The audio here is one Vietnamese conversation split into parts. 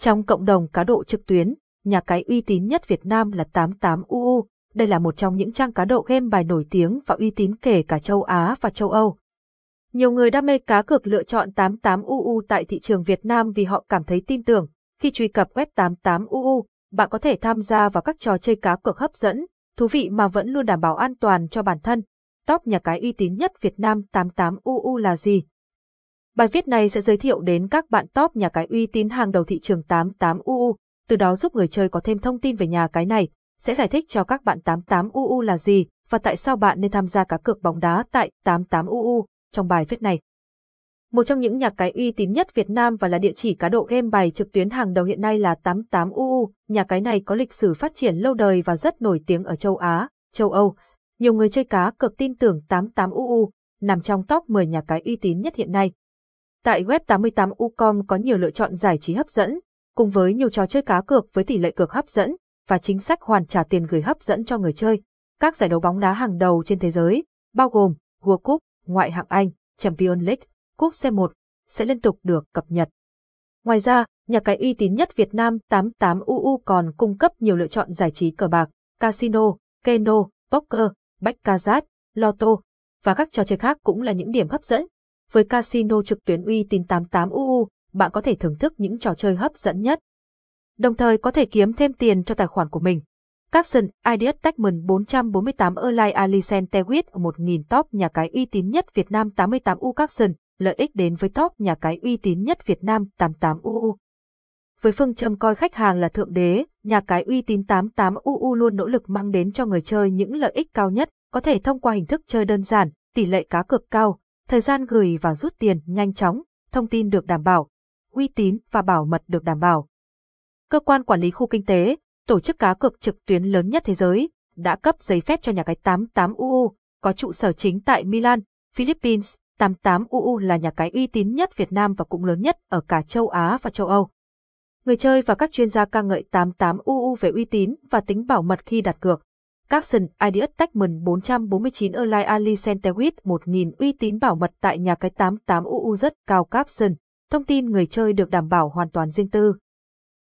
Trong cộng đồng cá độ trực tuyến, nhà cái uy tín nhất Việt Nam là 88UU. Đây là một trong những trang cá độ game bài nổi tiếng và uy tín kể cả châu Á và châu Âu. Nhiều người đam mê cá cược lựa chọn 88UU tại thị trường Việt Nam vì họ cảm thấy tin tưởng. Khi truy cập web 88UU, bạn có thể tham gia vào các trò chơi cá cược hấp dẫn, thú vị mà vẫn luôn đảm bảo an toàn cho bản thân. Top nhà cái uy tín nhất Việt Nam 88UU là gì? Bài viết này sẽ giới thiệu đến các bạn top nhà cái uy tín hàng đầu thị trường 88UU, từ đó giúp người chơi có thêm thông tin về nhà cái này, sẽ giải thích cho các bạn 88UU là gì và tại sao bạn nên tham gia cá cược bóng đá tại 88UU trong bài viết này. Một trong những nhà cái uy tín nhất Việt Nam và là địa chỉ cá độ game bài trực tuyến hàng đầu hiện nay là 88UU. Nhà cái này có lịch sử phát triển lâu đời và rất nổi tiếng ở châu Á, châu Âu. Nhiều người chơi cá cược tin tưởng 88UU, nằm trong top 10 nhà cái uy tín nhất hiện nay. Tại web 88ucom có nhiều lựa chọn giải trí hấp dẫn, cùng với nhiều trò chơi cá cược với tỷ lệ cược hấp dẫn và chính sách hoàn trả tiền gửi hấp dẫn cho người chơi. Các giải đấu bóng đá hàng đầu trên thế giới, bao gồm World Cup, Ngoại hạng Anh, Champions League, Cúp C1, sẽ liên tục được cập nhật. Ngoài ra, nhà cái uy tín nhất Việt Nam 88UU còn cung cấp nhiều lựa chọn giải trí cờ bạc, casino, keno, poker, bách baccarat, lotto và các trò chơi khác cũng là những điểm hấp dẫn. Với casino trực tuyến uy tín 88UU, bạn có thể thưởng thức những trò chơi hấp dẫn nhất. Đồng thời có thể kiếm thêm tiền cho tài khoản của mình. Capson, Ideas Techman 448 Erlai Alicent Tewit 1000 top nhà cái uy tín nhất Việt Nam 88U Capson, lợi ích đến với top nhà cái uy tín nhất Việt Nam 88UU. Với phương châm coi khách hàng là thượng đế, nhà cái uy tín 88UU luôn nỗ lực mang đến cho người chơi những lợi ích cao nhất, có thể thông qua hình thức chơi đơn giản, tỷ lệ cá cược cao, thời gian gửi và rút tiền nhanh chóng, thông tin được đảm bảo, uy tín và bảo mật được đảm bảo. Cơ quan quản lý khu kinh tế, tổ chức cá cược trực tuyến lớn nhất thế giới, đã cấp giấy phép cho nhà cái 88UU, có trụ sở chính tại Milan, Philippines. 88UU là nhà cái uy tín nhất Việt Nam và cũng lớn nhất ở cả châu Á và châu Âu. Người chơi và các chuyên gia ca ngợi 88UU về uy tín và tính bảo mật khi đặt cược. Capson Ideas Techman 449 Erlai Ali Centewit 1000 uy tín bảo mật tại nhà cái 88UU rất cao Capson. Thông tin người chơi được đảm bảo hoàn toàn riêng tư.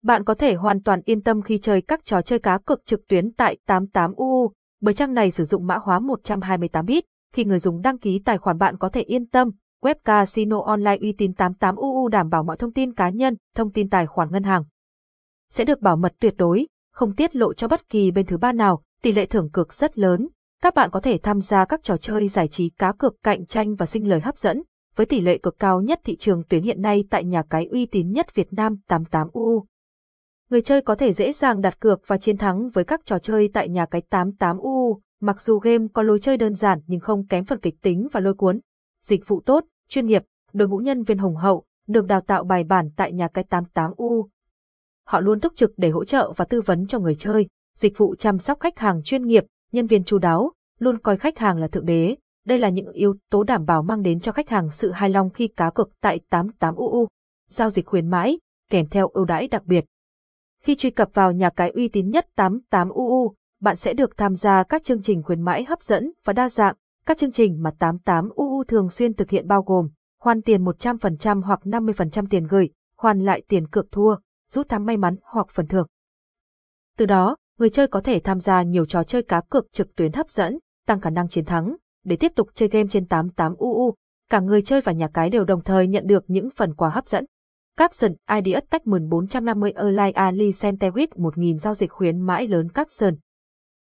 Bạn có thể hoàn toàn yên tâm khi chơi các trò chơi cá cược trực tuyến tại 88UU, bởi trang này sử dụng mã hóa 128 bit. Khi người dùng đăng ký tài khoản bạn có thể yên tâm, web casino online uy tín 88UU đảm bảo mọi thông tin cá nhân, thông tin tài khoản ngân hàng. Sẽ được bảo mật tuyệt đối, không tiết lộ cho bất kỳ bên thứ ba nào, tỷ lệ thưởng cực rất lớn. Các bạn có thể tham gia các trò chơi giải trí cá cược cạnh tranh và sinh lời hấp dẫn, với tỷ lệ cực cao nhất thị trường tuyến hiện nay tại nhà cái uy tín nhất Việt Nam 88UU người chơi có thể dễ dàng đặt cược và chiến thắng với các trò chơi tại nhà cái 88UU, mặc dù game có lối chơi đơn giản nhưng không kém phần kịch tính và lôi cuốn. Dịch vụ tốt, chuyên nghiệp, đội ngũ nhân viên hùng hậu, được đào tạo bài bản tại nhà cái 88u. Họ luôn túc trực để hỗ trợ và tư vấn cho người chơi, dịch vụ chăm sóc khách hàng chuyên nghiệp, nhân viên chu đáo, luôn coi khách hàng là thượng đế. Đây là những yếu tố đảm bảo mang đến cho khách hàng sự hài lòng khi cá cược tại 88UU. Giao dịch khuyến mãi, kèm theo ưu đãi đặc biệt. Khi truy cập vào nhà cái uy tín nhất 88UU, bạn sẽ được tham gia các chương trình khuyến mãi hấp dẫn và đa dạng. Các chương trình mà 88UU thường xuyên thực hiện bao gồm hoàn tiền 100% hoặc 50% tiền gửi, hoàn lại tiền cược thua, rút thăm may mắn hoặc phần thưởng. Từ đó, người chơi có thể tham gia nhiều trò chơi cá cược trực tuyến hấp dẫn, tăng khả năng chiến thắng. Để tiếp tục chơi game trên 88UU, cả người chơi và nhà cái đều đồng thời nhận được những phần quà hấp dẫn. Capson ID Attachment 450 Erlai Ali Centewit 1000 giao dịch khuyến mãi lớn Capson.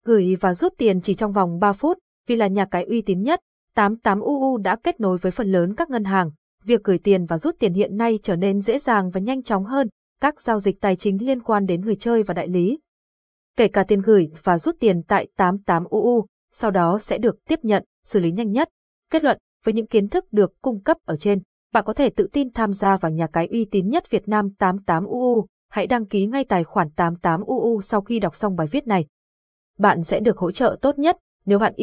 Gửi và rút tiền chỉ trong vòng 3 phút, vì là nhà cái uy tín nhất, 88UU đã kết nối với phần lớn các ngân hàng. Việc gửi tiền và rút tiền hiện nay trở nên dễ dàng và nhanh chóng hơn, các giao dịch tài chính liên quan đến người chơi và đại lý. Kể cả tiền gửi và rút tiền tại 88UU, sau đó sẽ được tiếp nhận, xử lý nhanh nhất. Kết luận, với những kiến thức được cung cấp ở trên, bạn có thể tự tin tham gia vào nhà cái uy tín nhất Việt Nam 88UU. Hãy đăng ký ngay tài khoản 88UU sau khi đọc xong bài viết này. Bạn sẽ được hỗ trợ tốt nhất nếu bạn yêu